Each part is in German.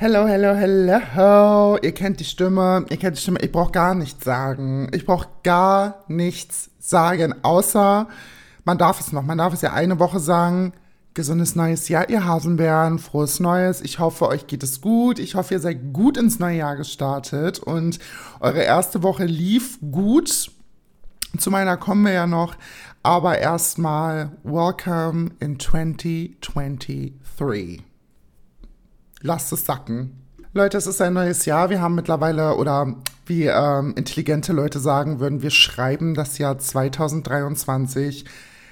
Hello, hello, hello. Ihr kennt die Stimme, ihr kennt die Stimme. Ich brauche gar nichts sagen. Ich brauche gar nichts sagen, außer man darf es noch. Man darf es ja eine Woche sagen. Gesundes neues Jahr, ihr Hasenbären. Frohes Neues. Ich hoffe, euch geht es gut. Ich hoffe, ihr seid gut ins neue Jahr gestartet und eure erste Woche lief gut. Zu meiner kommen wir ja noch. Aber erstmal, welcome in 2023 lasst es sacken. Leute, es ist ein neues Jahr. Wir haben mittlerweile, oder wie ähm, intelligente Leute sagen würden, wir schreiben das Jahr 2023.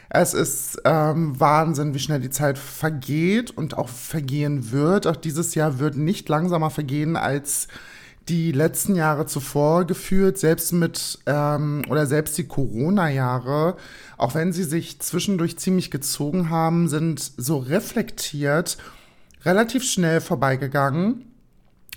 Es ist ähm, Wahnsinn, wie schnell die Zeit vergeht und auch vergehen wird. Auch dieses Jahr wird nicht langsamer vergehen als die letzten Jahre zuvor geführt, selbst mit ähm, oder selbst die Corona-Jahre, auch wenn sie sich zwischendurch ziemlich gezogen haben, sind so reflektiert relativ schnell vorbeigegangen,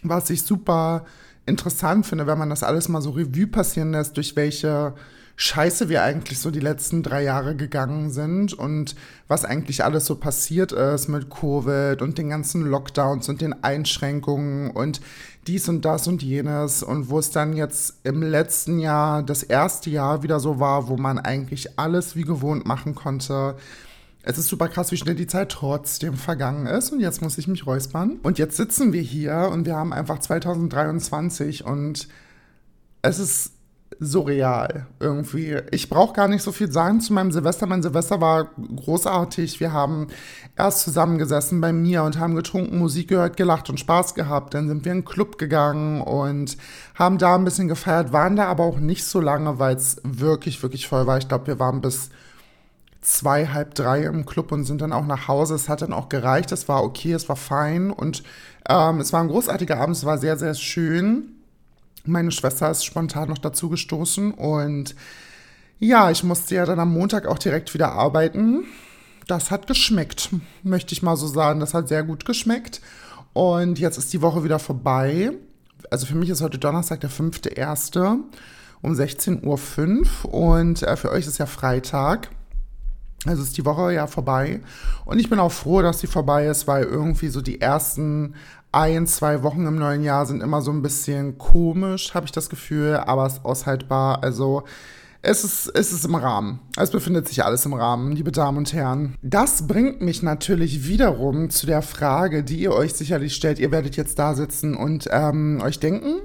was ich super interessant finde, wenn man das alles mal so Revue passieren lässt, durch welche Scheiße wir eigentlich so die letzten drei Jahre gegangen sind und was eigentlich alles so passiert ist mit Covid und den ganzen Lockdowns und den Einschränkungen und dies und das und jenes und wo es dann jetzt im letzten Jahr, das erste Jahr wieder so war, wo man eigentlich alles wie gewohnt machen konnte es ist super krass, wie schnell die Zeit trotzdem vergangen ist. Und jetzt muss ich mich räuspern. Und jetzt sitzen wir hier und wir haben einfach 2023 und es ist surreal irgendwie. Ich brauche gar nicht so viel sagen zu meinem Silvester. Mein Silvester war großartig. Wir haben erst zusammengesessen bei mir und haben getrunken, Musik gehört, gelacht und Spaß gehabt. Dann sind wir in einen Club gegangen und haben da ein bisschen gefeiert, waren da aber auch nicht so lange, weil es wirklich, wirklich voll war. Ich glaube, wir waren bis zwei, halb drei im Club und sind dann auch nach Hause. Es hat dann auch gereicht, es war okay, es war fein und ähm, es war ein großartiger Abend, es war sehr, sehr schön. Meine Schwester ist spontan noch dazu gestoßen und ja, ich musste ja dann am Montag auch direkt wieder arbeiten. Das hat geschmeckt, möchte ich mal so sagen. Das hat sehr gut geschmeckt. Und jetzt ist die Woche wieder vorbei. Also für mich ist heute Donnerstag, der 5.1. um 16.05 Uhr und äh, für euch ist ja Freitag. Also ist die Woche ja vorbei. Und ich bin auch froh, dass sie vorbei ist, weil irgendwie so die ersten ein, zwei Wochen im neuen Jahr sind immer so ein bisschen komisch, habe ich das Gefühl, aber es ist aushaltbar. Also es ist, es ist im Rahmen. Es befindet sich alles im Rahmen, liebe Damen und Herren. Das bringt mich natürlich wiederum zu der Frage, die ihr euch sicherlich stellt. Ihr werdet jetzt da sitzen und ähm, euch denken,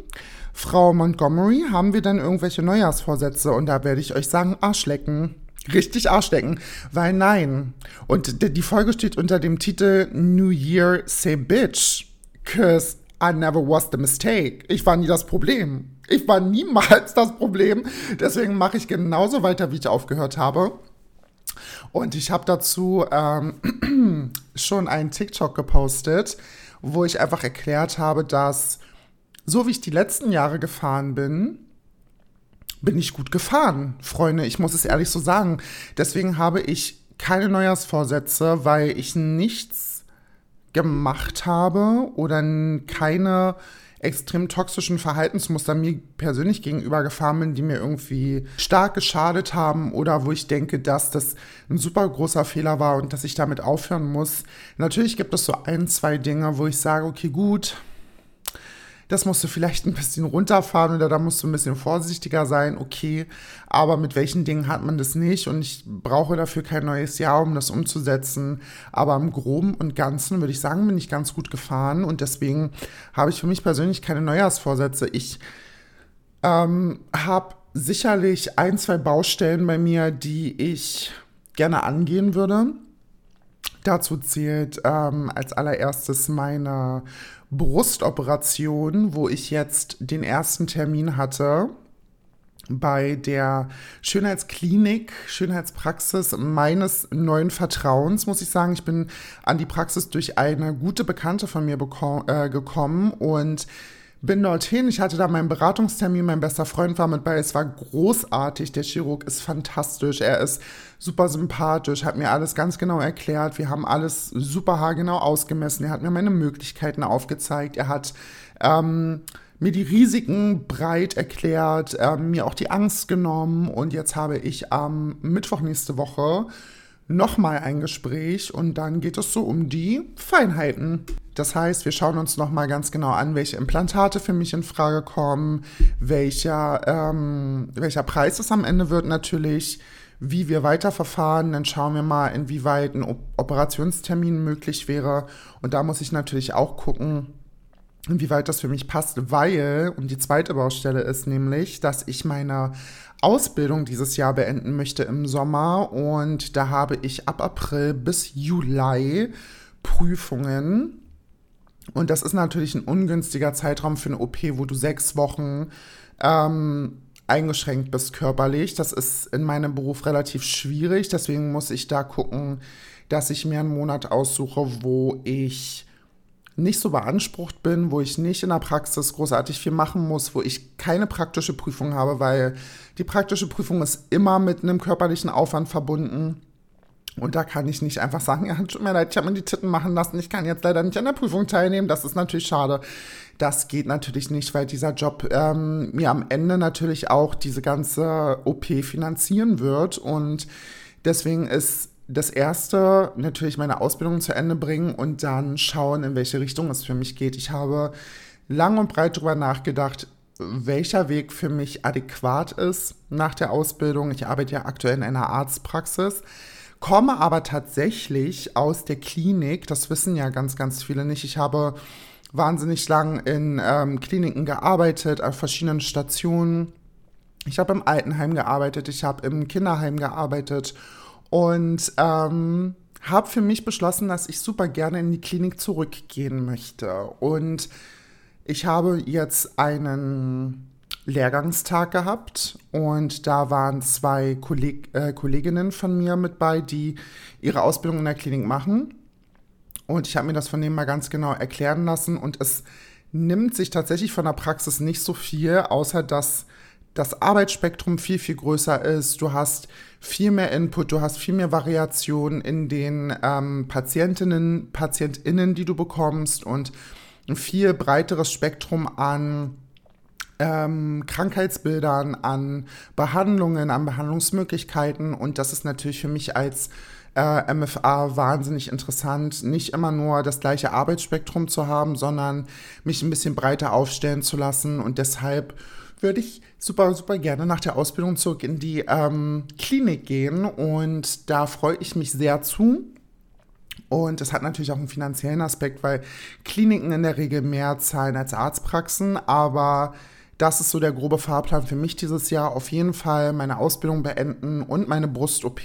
Frau Montgomery, haben wir denn irgendwelche Neujahrsvorsätze? Und da werde ich euch sagen, Arschlecken richtig Arschlecken, weil nein. Und die Folge steht unter dem Titel New Year Say Bitch, cause I never was the mistake. Ich war nie das Problem. Ich war niemals das Problem. Deswegen mache ich genauso weiter, wie ich aufgehört habe. Und ich habe dazu ähm, schon einen TikTok gepostet, wo ich einfach erklärt habe, dass so wie ich die letzten Jahre gefahren bin, bin ich gut gefahren, Freunde. Ich muss es ehrlich so sagen. Deswegen habe ich keine Neujahrsvorsätze, weil ich nichts gemacht habe oder keine extrem toxischen Verhaltensmuster mir persönlich gegenüber gefahren bin, die mir irgendwie stark geschadet haben oder wo ich denke, dass das ein super großer Fehler war und dass ich damit aufhören muss. Natürlich gibt es so ein, zwei Dinge, wo ich sage, okay, gut, das musst du vielleicht ein bisschen runterfahren oder da musst du ein bisschen vorsichtiger sein, okay, aber mit welchen Dingen hat man das nicht und ich brauche dafür kein neues Jahr, um das umzusetzen, aber im Groben und Ganzen würde ich sagen, bin ich ganz gut gefahren und deswegen habe ich für mich persönlich keine Neujahrsvorsätze. Ich ähm, habe sicherlich ein, zwei Baustellen bei mir, die ich gerne angehen würde. Dazu zählt ähm, als allererstes meine Brustoperation, wo ich jetzt den ersten Termin hatte bei der Schönheitsklinik, Schönheitspraxis meines neuen Vertrauens, muss ich sagen. Ich bin an die Praxis durch eine gute Bekannte von mir äh, gekommen und bin dorthin. Ich hatte da meinen Beratungstermin, mein bester Freund war mit bei. Es war großartig. Der Chirurg ist fantastisch. Er ist super sympathisch, hat mir alles ganz genau erklärt. Wir haben alles super haargenau ausgemessen. Er hat mir meine Möglichkeiten aufgezeigt. Er hat ähm, mir die Risiken breit erklärt, äh, mir auch die Angst genommen. Und jetzt habe ich am Mittwoch nächste Woche nochmal ein Gespräch und dann geht es so um die Feinheiten. Das heißt, wir schauen uns nochmal ganz genau an, welche Implantate für mich in Frage kommen, welcher, ähm, welcher Preis es am Ende wird natürlich, wie wir weiterverfahren. Dann schauen wir mal, inwieweit ein Operationstermin möglich wäre. Und da muss ich natürlich auch gucken, inwieweit das für mich passt, weil, und die zweite Baustelle ist nämlich, dass ich meine Ausbildung dieses Jahr beenden möchte im Sommer und da habe ich ab April bis Juli Prüfungen. Und das ist natürlich ein ungünstiger Zeitraum für eine OP, wo du sechs Wochen ähm, eingeschränkt bist körperlich. Das ist in meinem Beruf relativ schwierig. Deswegen muss ich da gucken, dass ich mir einen Monat aussuche, wo ich nicht so beansprucht bin, wo ich nicht in der Praxis großartig viel machen muss, wo ich keine praktische Prüfung habe, weil die praktische Prüfung ist immer mit einem körperlichen Aufwand verbunden. Und da kann ich nicht einfach sagen, ja, tut mir leid, ich habe mir die Titten machen lassen, ich kann jetzt leider nicht an der Prüfung teilnehmen. Das ist natürlich schade. Das geht natürlich nicht, weil dieser Job ähm, mir am Ende natürlich auch diese ganze OP finanzieren wird. Und deswegen ist das erste natürlich meine Ausbildung zu Ende bringen und dann schauen, in welche Richtung es für mich geht. Ich habe lang und breit darüber nachgedacht, welcher Weg für mich adäquat ist nach der Ausbildung. Ich arbeite ja aktuell in einer Arztpraxis, komme aber tatsächlich aus der Klinik. Das wissen ja ganz, ganz viele nicht. Ich habe wahnsinnig lang in ähm, Kliniken gearbeitet, auf verschiedenen Stationen. Ich habe im Altenheim gearbeitet, ich habe im Kinderheim gearbeitet und ähm, habe für mich beschlossen, dass ich super gerne in die Klinik zurückgehen möchte. Und ich habe jetzt einen Lehrgangstag gehabt und da waren zwei Kolleg äh, Kolleginnen von mir mit bei, die ihre Ausbildung in der Klinik machen. Und ich habe mir das von denen mal ganz genau erklären lassen und es nimmt sich tatsächlich von der Praxis nicht so viel, außer dass das Arbeitsspektrum viel, viel größer ist. Du hast viel mehr Input, du hast viel mehr Variation in den ähm, Patientinnen, PatientInnen, die du bekommst und ein viel breiteres Spektrum an ähm, Krankheitsbildern, an Behandlungen, an Behandlungsmöglichkeiten. Und das ist natürlich für mich als äh, MFA wahnsinnig interessant, nicht immer nur das gleiche Arbeitsspektrum zu haben, sondern mich ein bisschen breiter aufstellen zu lassen. Und deshalb würde ich super, super gerne nach der Ausbildung zurück in die ähm, Klinik gehen und da freue ich mich sehr zu. Und es hat natürlich auch einen finanziellen Aspekt, weil Kliniken in der Regel mehr zahlen als Arztpraxen, aber das ist so der grobe Fahrplan für mich dieses Jahr. Auf jeden Fall meine Ausbildung beenden und meine Brust-OP.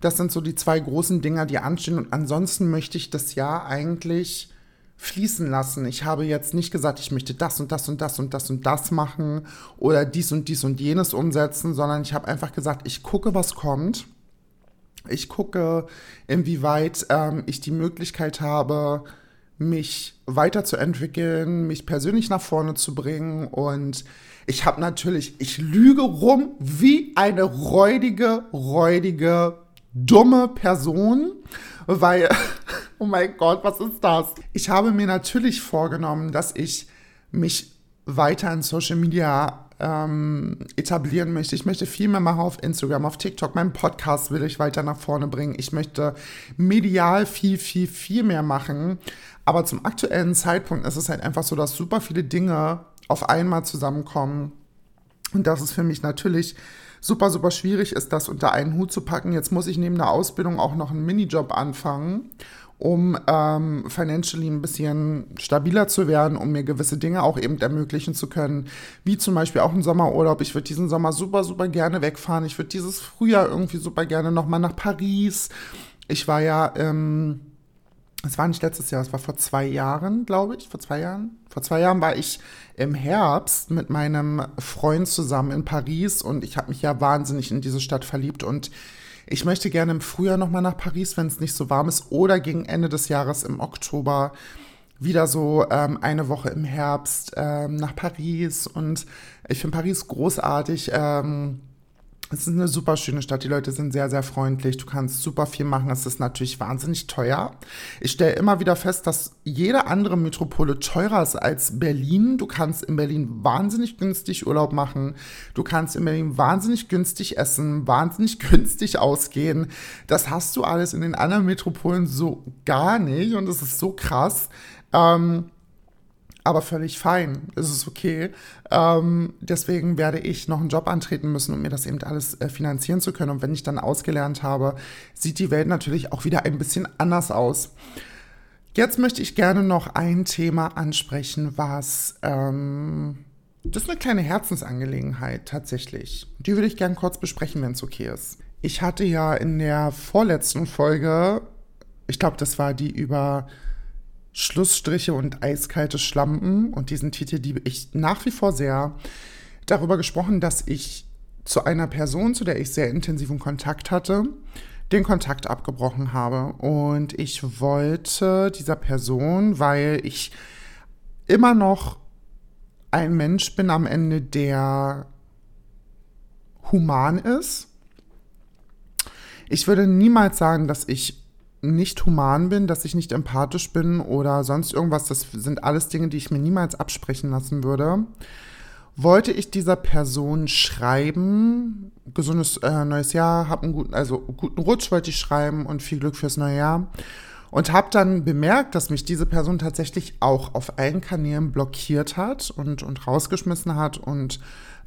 Das sind so die zwei großen Dinger, die anstehen. Und ansonsten möchte ich das Jahr eigentlich fließen lassen. Ich habe jetzt nicht gesagt, ich möchte das und das und das und das und das machen oder dies und dies und jenes umsetzen, sondern ich habe einfach gesagt, ich gucke, was kommt. Ich gucke, inwieweit ähm, ich die Möglichkeit habe, mich weiterzuentwickeln, mich persönlich nach vorne zu bringen. Und ich habe natürlich, ich lüge rum wie eine räudige, räudige, dumme Person, weil Oh mein Gott, was ist das? Ich habe mir natürlich vorgenommen, dass ich mich weiter in Social Media ähm, etablieren möchte. Ich möchte viel mehr machen auf Instagram, auf TikTok. Meinen Podcast will ich weiter nach vorne bringen. Ich möchte medial viel, viel, viel mehr machen. Aber zum aktuellen Zeitpunkt ist es halt einfach so, dass super viele Dinge auf einmal zusammenkommen. Und das ist für mich natürlich super, super schwierig ist, das unter einen Hut zu packen. Jetzt muss ich neben der Ausbildung auch noch einen Minijob anfangen um ähm, financially ein bisschen stabiler zu werden, um mir gewisse Dinge auch eben ermöglichen zu können, wie zum Beispiel auch ein Sommerurlaub. Ich würde diesen Sommer super, super gerne wegfahren. Ich würde dieses Frühjahr irgendwie super gerne nochmal nach Paris. Ich war ja, ähm, es war nicht letztes Jahr, es war vor zwei Jahren, glaube ich, vor zwei Jahren. Vor zwei Jahren war ich im Herbst mit meinem Freund zusammen in Paris und ich habe mich ja wahnsinnig in diese Stadt verliebt und ich möchte gerne im Frühjahr nochmal nach Paris, wenn es nicht so warm ist, oder gegen Ende des Jahres im Oktober wieder so ähm, eine Woche im Herbst ähm, nach Paris. Und ich finde Paris großartig. Ähm, es ist eine super schöne Stadt. Die Leute sind sehr, sehr freundlich. Du kannst super viel machen. Es ist natürlich wahnsinnig teuer. Ich stelle immer wieder fest, dass jede andere Metropole teurer ist als Berlin. Du kannst in Berlin wahnsinnig günstig Urlaub machen. Du kannst in Berlin wahnsinnig günstig essen, wahnsinnig günstig ausgehen. Das hast du alles in den anderen Metropolen so gar nicht. Und es ist so krass. Ähm, aber völlig fein. Es ist okay. Ähm, deswegen werde ich noch einen Job antreten müssen, um mir das eben alles äh, finanzieren zu können. Und wenn ich dann ausgelernt habe, sieht die Welt natürlich auch wieder ein bisschen anders aus. Jetzt möchte ich gerne noch ein Thema ansprechen, was ähm, das ist eine kleine Herzensangelegenheit tatsächlich. Die würde ich gerne kurz besprechen, wenn es okay ist. Ich hatte ja in der vorletzten Folge, ich glaube, das war die über Schlussstriche und eiskalte Schlampen und diesen Titel liebe ich nach wie vor sehr, darüber gesprochen, dass ich zu einer Person, zu der ich sehr intensiven Kontakt hatte, den Kontakt abgebrochen habe. Und ich wollte dieser Person, weil ich immer noch ein Mensch bin am Ende, der human ist. Ich würde niemals sagen, dass ich nicht human bin, dass ich nicht empathisch bin oder sonst irgendwas. Das sind alles Dinge, die ich mir niemals absprechen lassen würde. Wollte ich dieser Person schreiben, gesundes äh, neues Jahr, hab einen guten, also guten Rutsch wollte ich schreiben und viel Glück fürs neue Jahr. Und habe dann bemerkt, dass mich diese Person tatsächlich auch auf allen Kanälen blockiert hat und, und rausgeschmissen hat. Und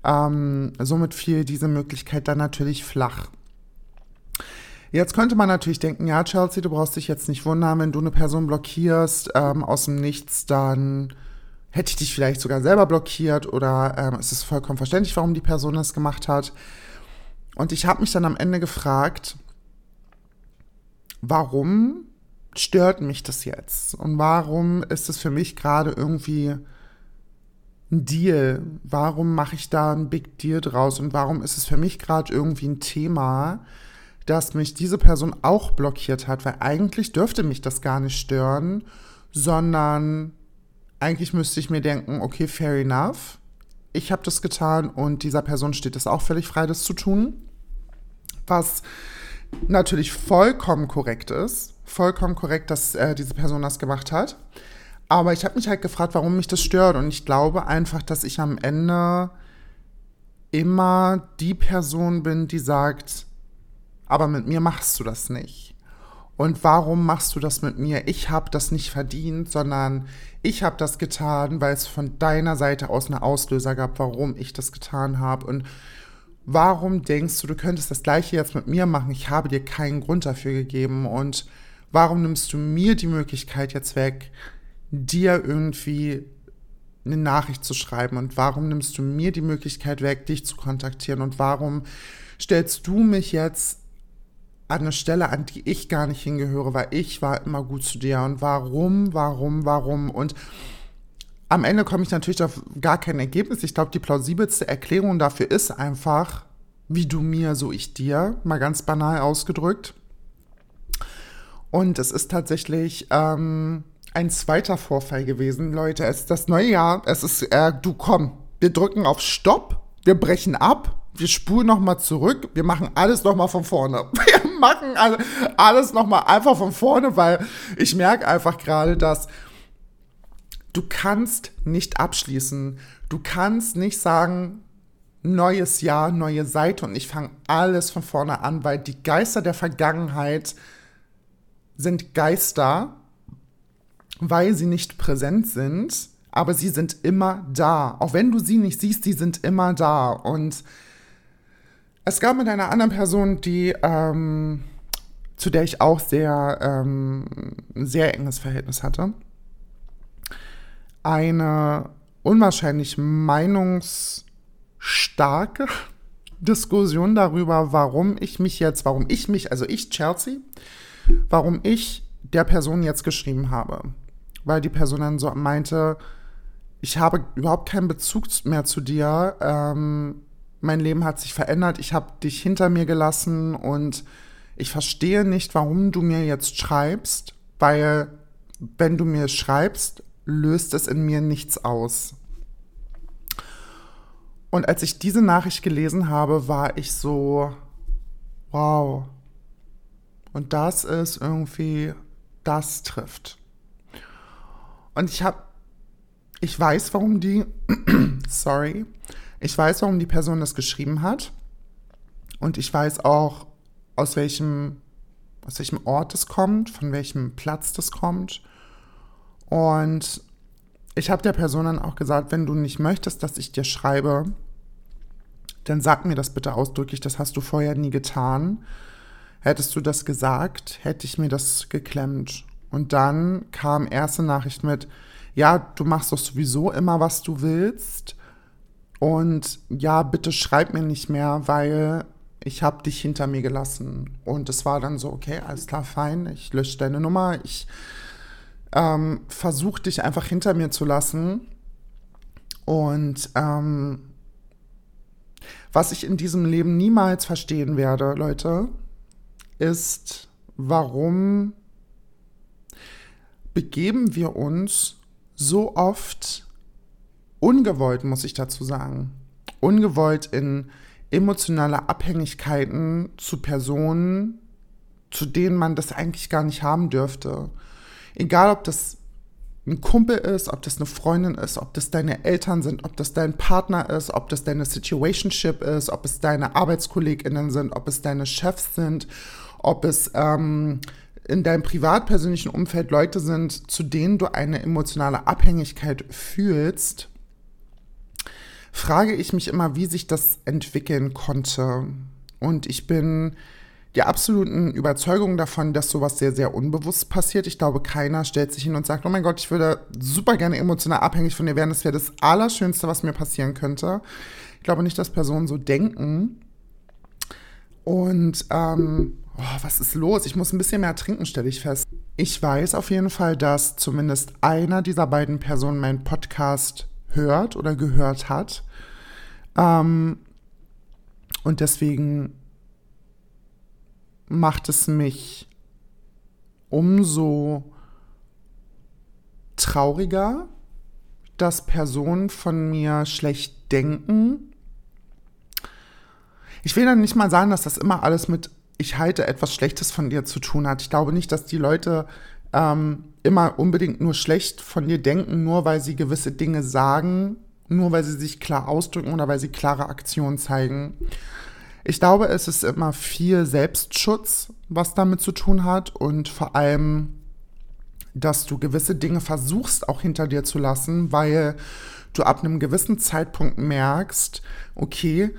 ähm, somit fiel diese Möglichkeit dann natürlich flach. Jetzt könnte man natürlich denken, ja, Chelsea, du brauchst dich jetzt nicht wundern, wenn du eine Person blockierst ähm, aus dem Nichts, dann hätte ich dich vielleicht sogar selber blockiert oder ähm, es ist vollkommen verständlich, warum die Person das gemacht hat. Und ich habe mich dann am Ende gefragt, warum stört mich das jetzt? Und warum ist es für mich gerade irgendwie ein Deal? Warum mache ich da ein Big Deal draus? Und warum ist es für mich gerade irgendwie ein Thema, dass mich diese Person auch blockiert hat, weil eigentlich dürfte mich das gar nicht stören, sondern eigentlich müsste ich mir denken, okay, fair enough, ich habe das getan und dieser Person steht es auch völlig frei, das zu tun, was natürlich vollkommen korrekt ist, vollkommen korrekt, dass äh, diese Person das gemacht hat. Aber ich habe mich halt gefragt, warum mich das stört. Und ich glaube einfach, dass ich am Ende immer die Person bin, die sagt, aber mit mir machst du das nicht. Und warum machst du das mit mir? Ich habe das nicht verdient, sondern ich habe das getan, weil es von deiner Seite aus eine Auslöser gab, warum ich das getan habe. Und warum denkst du, du könntest das gleiche jetzt mit mir machen? Ich habe dir keinen Grund dafür gegeben. Und warum nimmst du mir die Möglichkeit jetzt weg, dir irgendwie eine Nachricht zu schreiben? Und warum nimmst du mir die Möglichkeit weg, dich zu kontaktieren? Und warum stellst du mich jetzt an eine Stelle, an die ich gar nicht hingehöre, weil ich war immer gut zu dir. Und warum, warum, warum? Und am Ende komme ich natürlich auf gar kein Ergebnis. Ich glaube, die plausibelste Erklärung dafür ist einfach, wie du mir, so ich dir, mal ganz banal ausgedrückt. Und es ist tatsächlich ähm, ein zweiter Vorfall gewesen, Leute. Es ist das neue Jahr. Es ist, äh, du komm, wir drücken auf Stopp, wir brechen ab wir spulen nochmal zurück, wir machen alles nochmal von vorne. Wir machen alles nochmal einfach von vorne, weil ich merke einfach gerade, dass du kannst nicht abschließen. Du kannst nicht sagen, neues Jahr, neue Seite und ich fange alles von vorne an, weil die Geister der Vergangenheit sind Geister, weil sie nicht präsent sind, aber sie sind immer da. Auch wenn du sie nicht siehst, sie sind immer da. Und es gab mit einer anderen Person, die, ähm, zu der ich auch sehr, ähm, sehr enges Verhältnis hatte, eine unwahrscheinlich meinungsstarke Diskussion darüber, warum ich mich jetzt, warum ich mich, also ich, Chelsea, warum ich der Person jetzt geschrieben habe. Weil die Person dann so meinte, ich habe überhaupt keinen Bezug mehr zu dir. Ähm, mein Leben hat sich verändert, ich habe dich hinter mir gelassen und ich verstehe nicht, warum du mir jetzt schreibst, weil wenn du mir schreibst, löst es in mir nichts aus. Und als ich diese Nachricht gelesen habe, war ich so, wow. Und das ist irgendwie, das trifft. Und ich habe, ich weiß, warum die, sorry, ich weiß, warum die Person das geschrieben hat. Und ich weiß auch, aus welchem, aus welchem Ort es kommt, von welchem Platz das kommt. Und ich habe der Person dann auch gesagt, wenn du nicht möchtest, dass ich dir schreibe, dann sag mir das bitte ausdrücklich, das hast du vorher nie getan. Hättest du das gesagt, hätte ich mir das geklemmt. Und dann kam erste Nachricht mit, ja, du machst doch sowieso immer, was du willst. Und ja, bitte schreib mir nicht mehr, weil ich habe dich hinter mir gelassen. Und es war dann so, okay, alles klar, fein, ich lösche deine Nummer, ich ähm, versuche dich einfach hinter mir zu lassen. Und ähm, was ich in diesem Leben niemals verstehen werde, Leute, ist, warum begeben wir uns so oft ungewollt, muss ich dazu sagen, ungewollt in emotionale Abhängigkeiten zu Personen, zu denen man das eigentlich gar nicht haben dürfte. Egal, ob das ein Kumpel ist, ob das eine Freundin ist, ob das deine Eltern sind, ob das dein Partner ist, ob das deine Situationship ist, ob es deine ArbeitskollegInnen sind, ob es deine Chefs sind, ob es ähm, in deinem privat-persönlichen Umfeld Leute sind, zu denen du eine emotionale Abhängigkeit fühlst, frage ich mich immer, wie sich das entwickeln konnte. Und ich bin der absoluten Überzeugung davon, dass sowas sehr, sehr unbewusst passiert. Ich glaube, keiner stellt sich hin und sagt, oh mein Gott, ich würde super gerne emotional abhängig von dir werden. Das wäre das Allerschönste, was mir passieren könnte. Ich glaube nicht, dass Personen so denken. Und ähm, oh, was ist los? Ich muss ein bisschen mehr trinken, stelle ich fest. Ich weiß auf jeden Fall, dass zumindest einer dieser beiden Personen meinen Podcast hört oder gehört hat. Ähm, und deswegen macht es mich umso trauriger, dass Personen von mir schlecht denken. Ich will dann nicht mal sagen, dass das immer alles mit ich halte etwas Schlechtes von dir zu tun hat. Ich glaube nicht, dass die Leute ähm, immer unbedingt nur schlecht von dir denken, nur weil sie gewisse Dinge sagen, nur weil sie sich klar ausdrücken oder weil sie klare Aktionen zeigen. Ich glaube, es ist immer viel Selbstschutz, was damit zu tun hat und vor allem, dass du gewisse Dinge versuchst auch hinter dir zu lassen, weil du ab einem gewissen Zeitpunkt merkst, okay,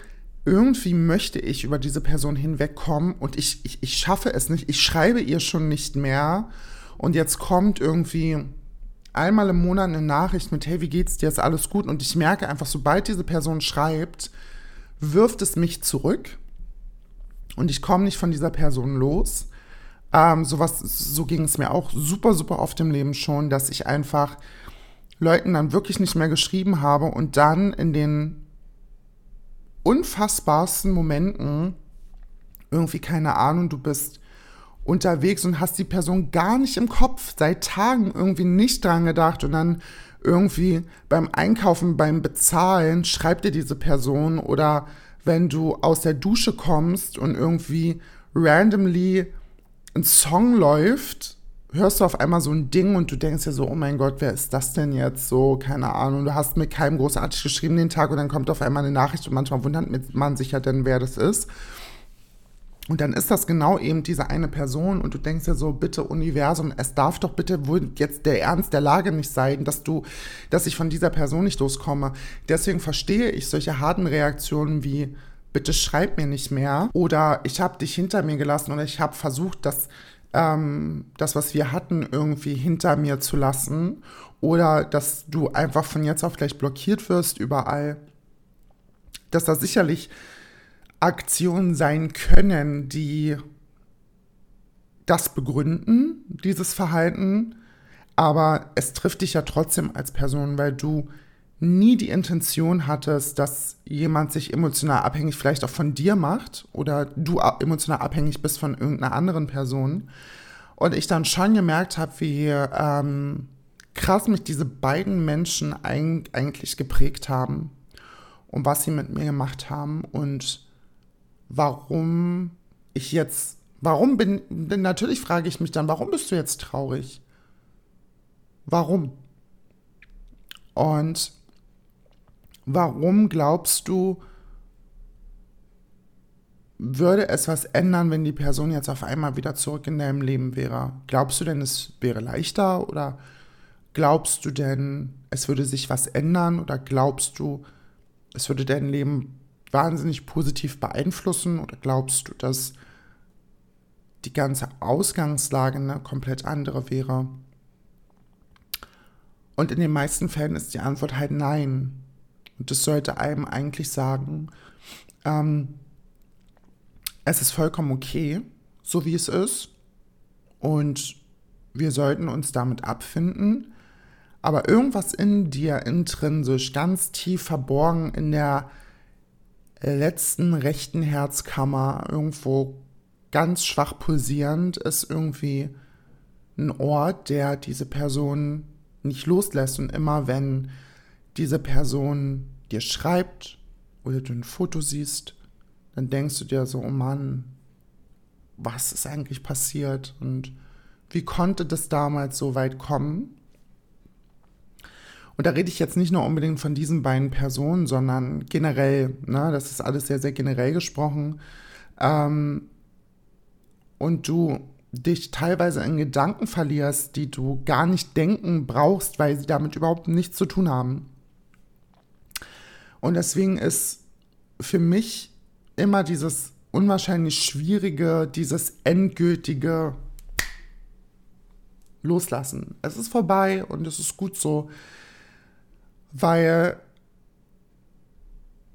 irgendwie möchte ich über diese Person hinwegkommen und ich, ich, ich schaffe es nicht, ich schreibe ihr schon nicht mehr und jetzt kommt irgendwie einmal im Monat eine Nachricht mit, hey, wie geht's dir, ist alles gut? Und ich merke einfach, sobald diese Person schreibt, wirft es mich zurück. Und ich komme nicht von dieser Person los. Ähm, sowas, so ging es mir auch super, super oft im Leben schon, dass ich einfach Leuten dann wirklich nicht mehr geschrieben habe und dann in den unfassbarsten Momenten irgendwie keine Ahnung, du bist unterwegs und hast die Person gar nicht im Kopf, seit Tagen irgendwie nicht dran gedacht und dann irgendwie beim Einkaufen, beim Bezahlen schreibt dir diese Person oder wenn du aus der Dusche kommst und irgendwie randomly ein Song läuft, hörst du auf einmal so ein Ding und du denkst dir so, oh mein Gott, wer ist das denn jetzt? So, keine Ahnung, du hast mit keinem großartig geschrieben den Tag und dann kommt auf einmal eine Nachricht und manchmal wundert man sich ja dann, wer das ist. Und dann ist das genau eben diese eine Person und du denkst ja so, bitte Universum, es darf doch bitte wohl jetzt der Ernst der Lage nicht sein, dass du, dass ich von dieser Person nicht loskomme. Deswegen verstehe ich solche harten Reaktionen wie, bitte schreib mir nicht mehr oder ich habe dich hinter mir gelassen oder ich habe versucht, das, ähm, das, was wir hatten, irgendwie hinter mir zu lassen oder dass du einfach von jetzt auf gleich blockiert wirst überall. Dass da sicherlich Aktionen sein können, die das begründen, dieses Verhalten, aber es trifft dich ja trotzdem als Person, weil du nie die Intention hattest, dass jemand sich emotional abhängig vielleicht auch von dir macht oder du emotional abhängig bist von irgendeiner anderen Person. Und ich dann schon gemerkt habe, wie ähm, krass mich diese beiden Menschen eigentlich geprägt haben. und was sie mit mir gemacht haben und warum ich jetzt, warum bin, denn natürlich frage ich mich dann, warum bist du jetzt traurig? Warum? Und warum glaubst du, würde es was ändern, wenn die Person jetzt auf einmal wieder zurück in deinem Leben wäre? Glaubst du denn, es wäre leichter oder glaubst du denn, es würde sich was ändern oder glaubst du, es würde dein Leben wahnsinnig positiv beeinflussen oder glaubst du, dass die ganze Ausgangslage eine komplett andere wäre? Und in den meisten Fällen ist die Antwort halt nein. Und das sollte einem eigentlich sagen, ähm, es ist vollkommen okay, so wie es ist. Und wir sollten uns damit abfinden. Aber irgendwas in dir intrinsisch, ganz tief verborgen in der letzten rechten Herzkammer, irgendwo ganz schwach pulsierend, ist irgendwie ein Ort, der diese Person nicht loslässt. Und immer wenn diese Person dir schreibt oder du ein Foto siehst dann denkst du dir so, oh Mann, was ist eigentlich passiert und wie konnte das damals so weit kommen? Und da rede ich jetzt nicht nur unbedingt von diesen beiden Personen, sondern generell, ne, das ist alles sehr, sehr generell gesprochen. Ähm, und du dich teilweise in Gedanken verlierst, die du gar nicht denken brauchst, weil sie damit überhaupt nichts zu tun haben. Und deswegen ist für mich immer dieses unwahrscheinlich schwierige, dieses endgültige Loslassen. Es ist vorbei und es ist gut so, weil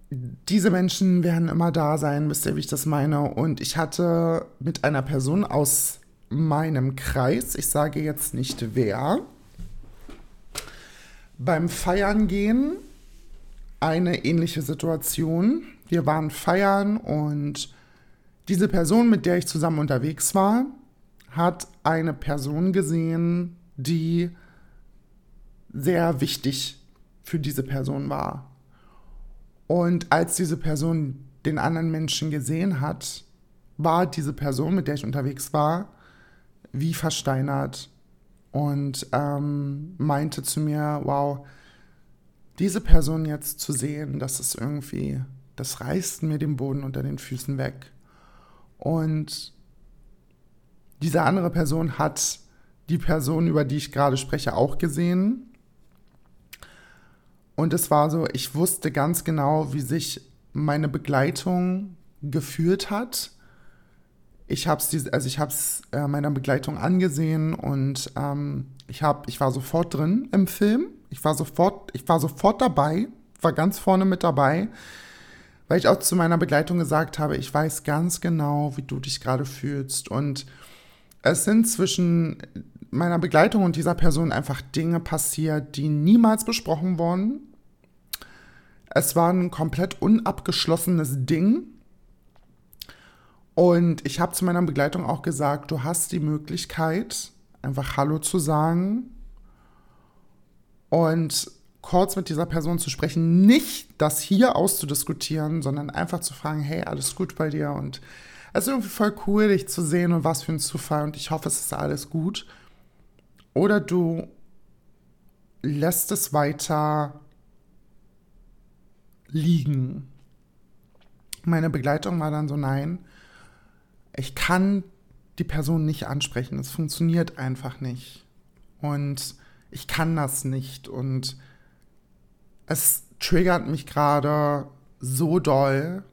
diese Menschen werden immer da sein, wisst ihr, wie ich das meine? Und ich hatte mit einer Person aus meinem Kreis, ich sage jetzt nicht wer, beim Feiern gehen eine ähnliche Situation. Wir waren feiern und diese Person, mit der ich zusammen unterwegs war, hat eine Person gesehen, die sehr wichtig für diese Person war. Und als diese Person den anderen Menschen gesehen hat, war diese Person, mit der ich unterwegs war, wie versteinert und ähm, meinte zu mir, wow, diese Person jetzt zu sehen, das ist irgendwie das reißt mir den Boden unter den Füßen weg. Und diese andere Person hat die Person, über die ich gerade spreche, auch gesehen. Und es war so, ich wusste ganz genau, wie sich meine Begleitung gefühlt hat. Ich habe es also ich hab's, äh, meiner Begleitung angesehen und ähm, ich, hab, ich war sofort drin im Film. Ich war sofort, ich war sofort dabei, war ganz vorne mit dabei weil ich auch zu meiner Begleitung gesagt habe, ich weiß ganz genau, wie du dich gerade fühlst. Und es sind zwischen meiner Begleitung und dieser Person einfach Dinge passiert, die niemals besprochen wurden. Es war ein komplett unabgeschlossenes Ding. Und ich habe zu meiner Begleitung auch gesagt, du hast die Möglichkeit, einfach Hallo zu sagen. Und kurz mit dieser Person zu sprechen, nicht das hier auszudiskutieren, sondern einfach zu fragen, hey, alles gut bei dir und es ist irgendwie voll cool, dich zu sehen und was für ein Zufall und ich hoffe, es ist alles gut. Oder du lässt es weiter liegen. Meine Begleitung war dann so, nein, ich kann die Person nicht ansprechen. Es funktioniert einfach nicht. Und ich kann das nicht. Und es triggert mich gerade so doll.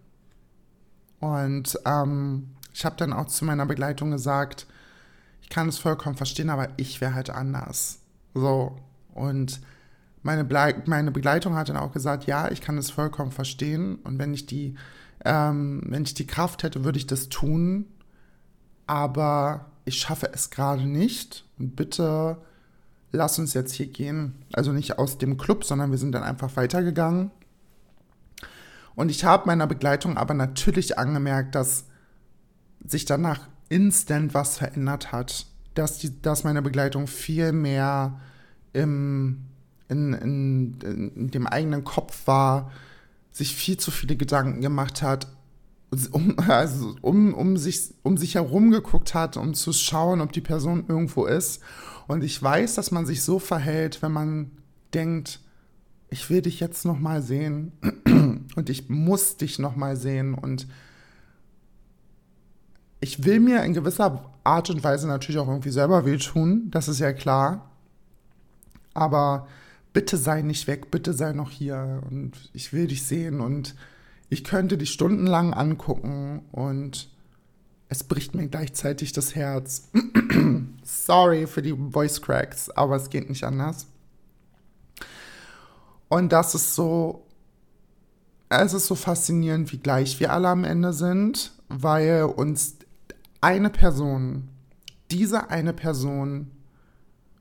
Und ähm, ich habe dann auch zu meiner Begleitung gesagt, ich kann es vollkommen verstehen, aber ich wäre halt anders. So. Und meine, Ble meine Begleitung hat dann auch gesagt, ja, ich kann es vollkommen verstehen. Und wenn ich die, ähm, wenn ich die Kraft hätte, würde ich das tun. Aber ich schaffe es gerade nicht. Und bitte lass uns jetzt hier gehen. Also nicht aus dem Club, sondern wir sind dann einfach weitergegangen. Und ich habe meiner Begleitung aber natürlich angemerkt, dass sich danach instant was verändert hat. Dass, die, dass meine Begleitung viel mehr im, in, in, in dem eigenen Kopf war, sich viel zu viele Gedanken gemacht hat, um, also um, um, sich, um sich herum geguckt hat, um zu schauen, ob die Person irgendwo ist. Und ich weiß, dass man sich so verhält, wenn man denkt, ich will dich jetzt noch mal sehen und ich muss dich noch mal sehen und ich will mir in gewisser Art und Weise natürlich auch irgendwie selber wehtun, das ist ja klar. Aber bitte sei nicht weg, bitte sei noch hier und ich will dich sehen und ich könnte dich stundenlang angucken und es bricht mir gleichzeitig das Herz. Sorry für die Voice Cracks, aber es geht nicht anders. Und das ist so, es ist so faszinierend, wie gleich wir alle am Ende sind, weil uns eine Person, diese eine Person,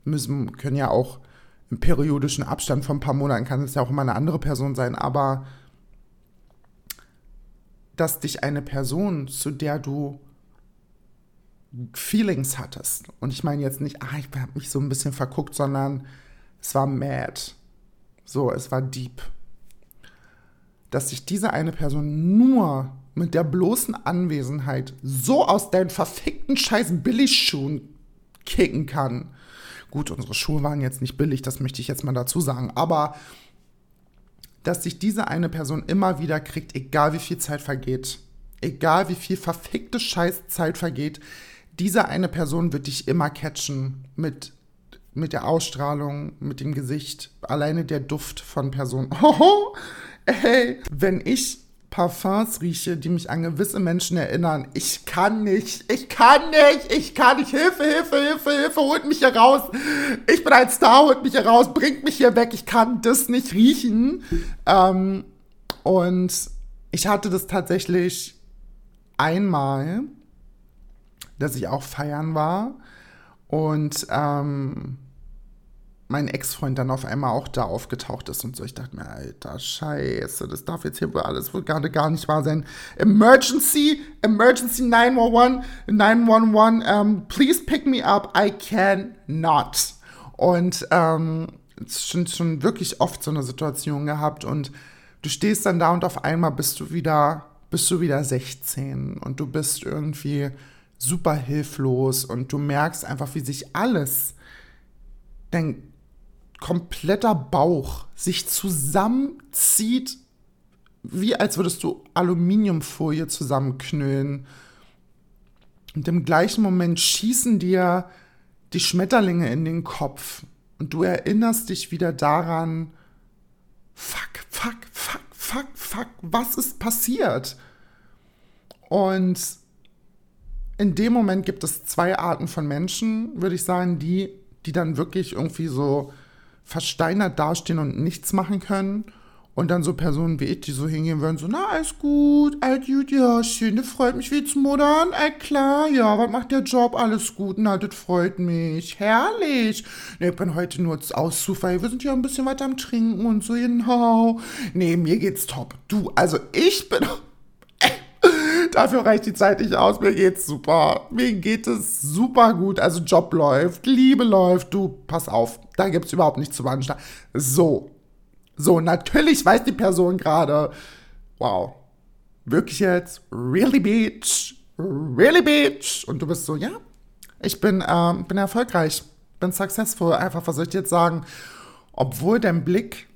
müssen, können ja auch im periodischen Abstand von ein paar Monaten, kann es ja auch immer eine andere Person sein, aber dass dich eine Person, zu der du Feelings hattest, und ich meine jetzt nicht, ah, ich habe mich so ein bisschen verguckt, sondern es war mad. So, es war deep. Dass sich diese eine Person nur mit der bloßen Anwesenheit so aus deinen verfickten scheiß Billigschuhen kicken kann. Gut, unsere Schuhe waren jetzt nicht billig, das möchte ich jetzt mal dazu sagen, aber dass sich diese eine Person immer wieder kriegt, egal wie viel Zeit vergeht, egal wie viel verfickte Scheiß Zeit vergeht, diese eine Person wird dich immer catchen mit mit der Ausstrahlung, mit dem Gesicht, alleine der Duft von Personen. Oh, ey, wenn ich Parfums rieche, die mich an gewisse Menschen erinnern, ich kann nicht, ich kann nicht, ich kann nicht, Hilfe, Hilfe, Hilfe, Hilfe, holt mich hier raus. Ich bin ein Star, holt mich hier raus, bringt mich hier weg, ich kann das nicht riechen. Ähm, und ich hatte das tatsächlich einmal, dass ich auch feiern war. Und ähm, mein Ex-Freund dann auf einmal auch da aufgetaucht ist und so. Ich dachte mir, alter Scheiße, das darf jetzt hier wohl alles wohl gerade gar nicht wahr sein. Emergency, Emergency 911, 911, um, please pick me up, I cannot. Und ähm, schon, schon wirklich oft so eine Situation gehabt und du stehst dann da und auf einmal bist du wieder, bist du wieder 16 und du bist irgendwie super hilflos und du merkst einfach, wie sich alles dein kompletter Bauch sich zusammenzieht, wie als würdest du Aluminiumfolie zusammenknüllen. Und im gleichen Moment schießen dir die Schmetterlinge in den Kopf. Und du erinnerst dich wieder daran, fuck, fuck, fuck, fuck, fuck, was ist passiert? Und in dem Moment gibt es zwei Arten von Menschen, würde ich sagen, die, die dann wirklich irgendwie so versteinert dastehen und nichts machen können. Und dann so Personen wie ich, die so hingehen würden, so, na, alles gut, alles gut, ja, schön, das freut mich wie zum Modern, all klar, ja, was macht der Job, alles gut, na, das freut mich, herrlich. Nee, ich bin heute nur aus Zufall, wir sind ja ein bisschen weiter am Trinken und so, genau. Nee, mir geht's top. Du, also ich bin, Dafür reicht die Zeit nicht aus. Mir geht's super. Mir geht es super gut. Also Job läuft, Liebe läuft. Du, pass auf. Da gibt's überhaupt nichts zu beanstanden. So. So, natürlich weiß die Person gerade, wow. Wirklich jetzt? Really, Bitch? Really, Bitch? Und du bist so, ja, ich bin, ähm, bin erfolgreich. Bin successful. Einfach, was soll ich jetzt sagen? Obwohl dein Blick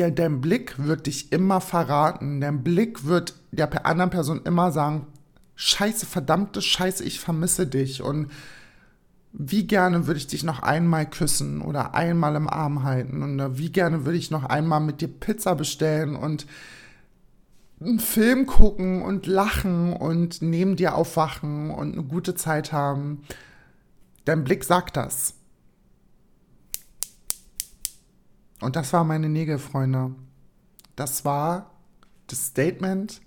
der, dein Blick wird dich immer verraten. Dein Blick wird der anderen Person immer sagen, scheiße, verdammte Scheiße, ich vermisse dich. Und wie gerne würde ich dich noch einmal küssen oder einmal im Arm halten. Und äh, wie gerne würde ich noch einmal mit dir Pizza bestellen und einen Film gucken und lachen und neben dir aufwachen und eine gute Zeit haben. Dein Blick sagt das. Und das war meine Nägel, Freunde. Das war das Statement,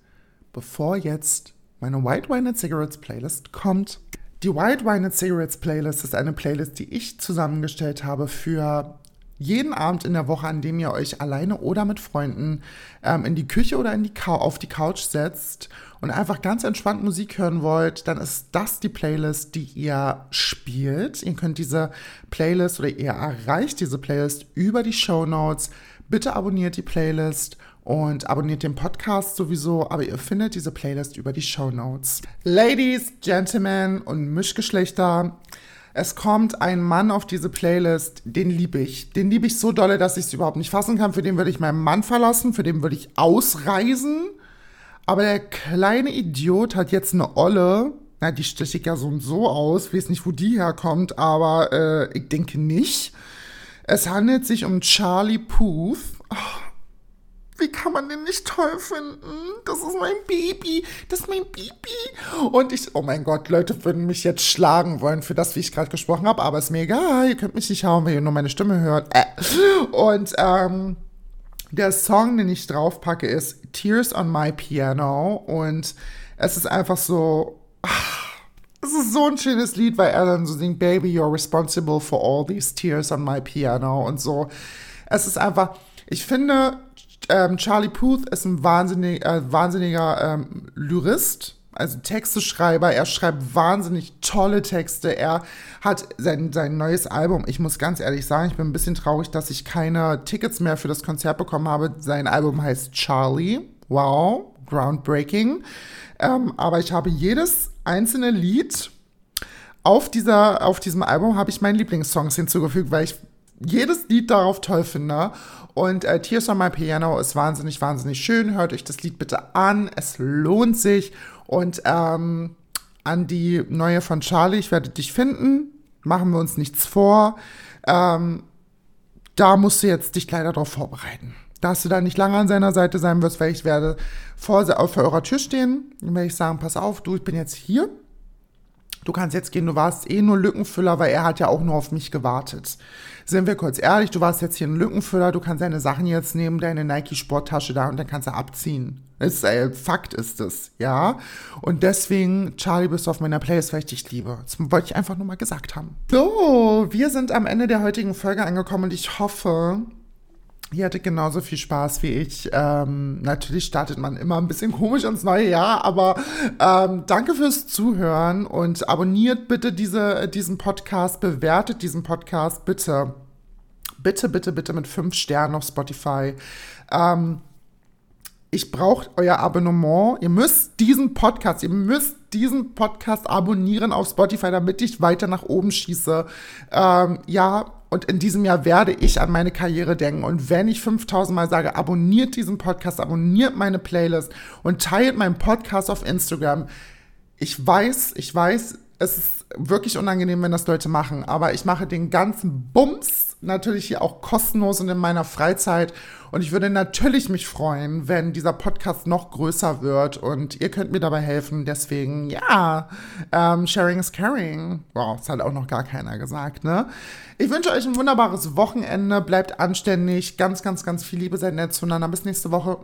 bevor jetzt meine White Wine and Cigarettes Playlist kommt. Die White Wine and Cigarettes Playlist ist eine Playlist, die ich zusammengestellt habe für jeden Abend in der Woche, an dem ihr euch alleine oder mit Freunden ähm, in die Küche oder in die auf die Couch setzt und einfach ganz entspannt Musik hören wollt, dann ist das die Playlist, die ihr spielt. Ihr könnt diese Playlist oder ihr erreicht diese Playlist über die Show Notes. Bitte abonniert die Playlist und abonniert den Podcast sowieso, aber ihr findet diese Playlist über die Show Notes. Ladies, Gentlemen und Mischgeschlechter, es kommt ein Mann auf diese Playlist, den liebe ich. Den liebe ich so dolle, dass ich es überhaupt nicht fassen kann. Für den würde ich meinen Mann verlassen, für den würde ich ausreisen. Aber der kleine Idiot hat jetzt eine Olle. Na, die steche ich ja so und so aus. Ich weiß nicht, wo die herkommt, aber äh, ich denke nicht. Es handelt sich um Charlie Puth. Oh, wie kann man den nicht toll finden? Das ist mein Baby, das ist mein Baby. Und ich, oh mein Gott, Leute würden mich jetzt schlagen wollen für das, wie ich gerade gesprochen habe, aber ist mir egal, ihr könnt mich nicht hauen, wenn ihr nur meine Stimme hört. Äh. Und ähm, der Song, den ich draufpacke, ist Tears on My Piano und es ist einfach so, es ist so ein schönes Lied, weil er dann so singt, Baby, you're responsible for all these tears on my piano und so. Es ist einfach, ich finde, ähm, Charlie Puth ist ein wahnsinnig, äh, wahnsinniger ähm, Lyrist, also Texteschreiber. Er schreibt wahnsinnig tolle Texte. Er hat sein, sein neues Album. Ich muss ganz ehrlich sagen, ich bin ein bisschen traurig, dass ich keine Tickets mehr für das Konzert bekommen habe. Sein Album heißt Charlie. Wow, groundbreaking. Ähm, aber ich habe jedes einzelne Lied auf, dieser, auf diesem Album habe ich meinen Lieblingssongs hinzugefügt, weil ich jedes Lied darauf toll finde. Und äh, Tears on My Piano ist wahnsinnig, wahnsinnig schön. Hört euch das Lied bitte an. Es lohnt sich. Und ähm, an die neue von Charlie, ich werde dich finden. Machen wir uns nichts vor. Ähm, da musst du jetzt dich leider darauf vorbereiten. Dass du da nicht lange an seiner Seite sein wirst, weil ich werde vor, vor eurer Tür stehen. Dann werde ich sagen, pass auf, du, ich bin jetzt hier du kannst jetzt gehen, du warst eh nur Lückenfüller, weil er hat ja auch nur auf mich gewartet. Sind wir kurz ehrlich, du warst jetzt hier ein Lückenfüller, du kannst deine Sachen jetzt nehmen, deine Nike-Sporttasche da und dann kannst du abziehen. Das äh, Fakt ist es, ja. Und deswegen, Charlie, bist du auf meiner Playlist, weil ich dich liebe. Das wollte ich einfach nur mal gesagt haben. So, wir sind am Ende der heutigen Folge angekommen und ich hoffe, Ihr hattet genauso viel Spaß wie ich. Ähm, natürlich startet man immer ein bisschen komisch ins neue Jahr, aber ähm, danke fürs Zuhören und abonniert bitte diese, diesen Podcast, bewertet diesen Podcast bitte. Bitte, bitte, bitte mit fünf Sternen auf Spotify. Ähm, ich brauche euer Abonnement. Ihr müsst diesen Podcast, ihr müsst diesen Podcast abonnieren auf Spotify, damit ich weiter nach oben schieße. Ähm, ja, und in diesem Jahr werde ich an meine Karriere denken. Und wenn ich 5000 Mal sage, abonniert diesen Podcast, abonniert meine Playlist und teilt meinen Podcast auf Instagram. Ich weiß, ich weiß, es ist wirklich unangenehm, wenn das Leute machen, aber ich mache den ganzen Bums natürlich hier auch kostenlos und in meiner Freizeit. Und ich würde natürlich mich freuen, wenn dieser Podcast noch größer wird und ihr könnt mir dabei helfen. Deswegen, ja, ähm, Sharing is Caring. Wow, das hat auch noch gar keiner gesagt, ne? Ich wünsche euch ein wunderbares Wochenende. Bleibt anständig. Ganz, ganz, ganz viel Liebe. Seid nett zueinander. Bis nächste Woche.